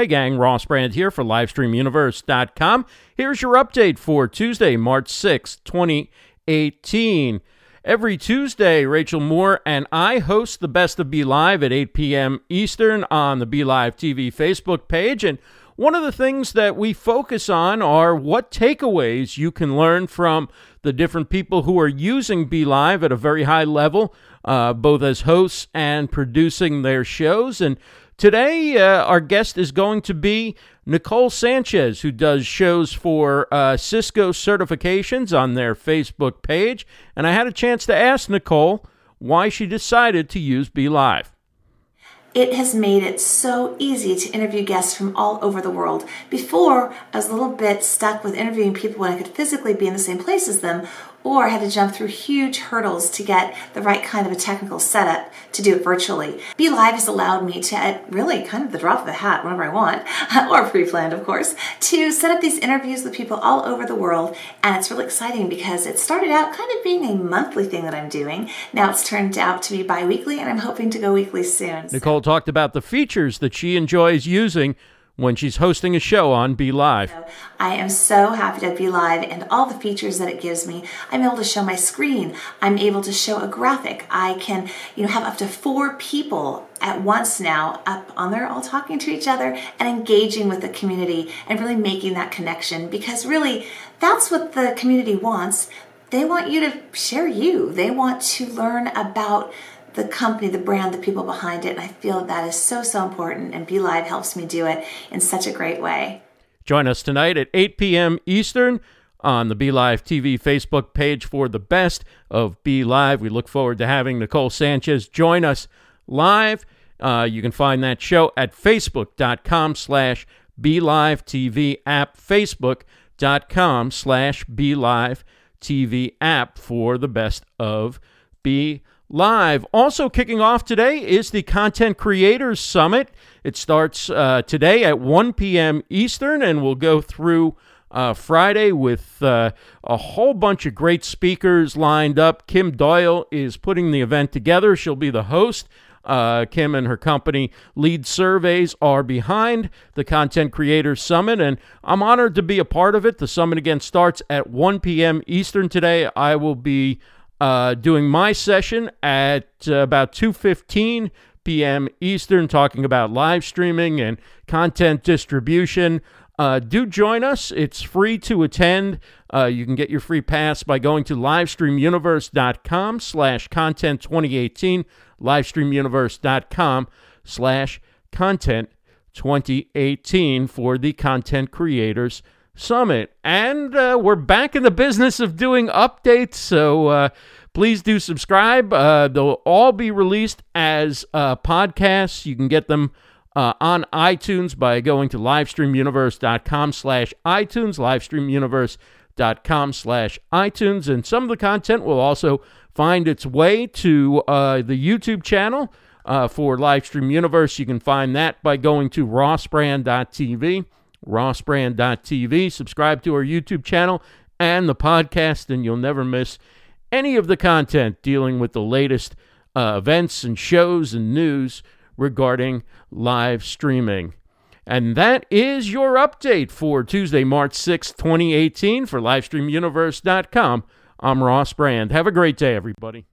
Hey gang, Ross Brand here for LivestreamUniverse.com. Here's your update for Tuesday, March 6, 2018. Every Tuesday, Rachel Moore and I host the Best of BeLive at 8 p.m. Eastern on the BeLive TV Facebook page. And one of the things that we focus on are what takeaways you can learn from the different people who are using BeLive at a very high level, uh, both as hosts and producing their shows. And today, uh, our guest is going to be Nicole Sanchez, who does shows for uh, Cisco certifications on their Facebook page. And I had a chance to ask Nicole why she decided to use BeLive. It has made it so easy to interview guests from all over the world. Before, I was a little bit stuck with interviewing people when I could physically be in the same place as them, or had to jump through huge hurdles to get the right kind of a technical setup to do it virtually. BeLive has allowed me to, really kind of the drop of a hat, whenever I want, or pre planned, of course, to set up these interviews with people all over the world. And it's really exciting because it started out kind of being a monthly thing that I'm doing. Now it's turned out to be bi weekly, and I'm hoping to go weekly soon. Nicole talked about the features that she enjoys using when she's hosting a show on BeLive. I am so happy to be live and all the features that it gives me. I'm able to show my screen. I'm able to show a graphic. I can, you know, have up to four people at once now up on there all talking to each other and engaging with the community and really making that connection because really that's what the community wants. They want you to share you. They want to learn about the company, the brand, the people behind it. And I feel that is so, so important. And BeLive helps me do it in such a great way. Join us tonight at 8 p.m. Eastern on the BeLive TV Facebook page for the best of BeLive. We look forward to having Nicole Sanchez join us live. Uh, you can find that show at facebook.com slash BeLive TV app, facebook.com slash BeLive TV app for the best of Be Live. Also kicking off today is the Content Creators Summit. It starts uh, today at 1 p.m. Eastern and will go through uh, Friday with uh, a whole bunch of great speakers lined up. Kim Doyal is putting the event together. She'll be the host. Uh, Kim and her company Lead Surveys are behind the Content Creators Summit, and I'm honored to be a part of it. The summit again starts at 1 p.m. Eastern today. I will be uh, doing my session at uh, about 2.15 p.m. Eastern, talking about live streaming and content distribution. Uh, do join us. It's free to attend. Uh, you can get your free pass by going to livestreamuniverse.com slash content 2018, livestreamuniverse.com slash content 2018 for the Content Creators Summit. And uh, we're back in the business of doing updates, so uh, please do subscribe. Uh, they'll all be released as uh, podcasts. You can get them uh, on iTunes by going to livestreamuniverse.com slash iTunes, livestreamuniverse.com slash iTunes. And some of the content will also find its way to uh, the YouTube channel for Livestream Universe. You can find that by going to rossbrand.tv rossbrand.tv. Subscribe to our YouTube channel and the podcast, and you'll never miss any of the content dealing with the latest uh, events and shows and news regarding live streaming. And that is your update for Tuesday, March 6, 2018 for LivestreamUniverse.com. I'm Ross Brand. Have a great day, everybody.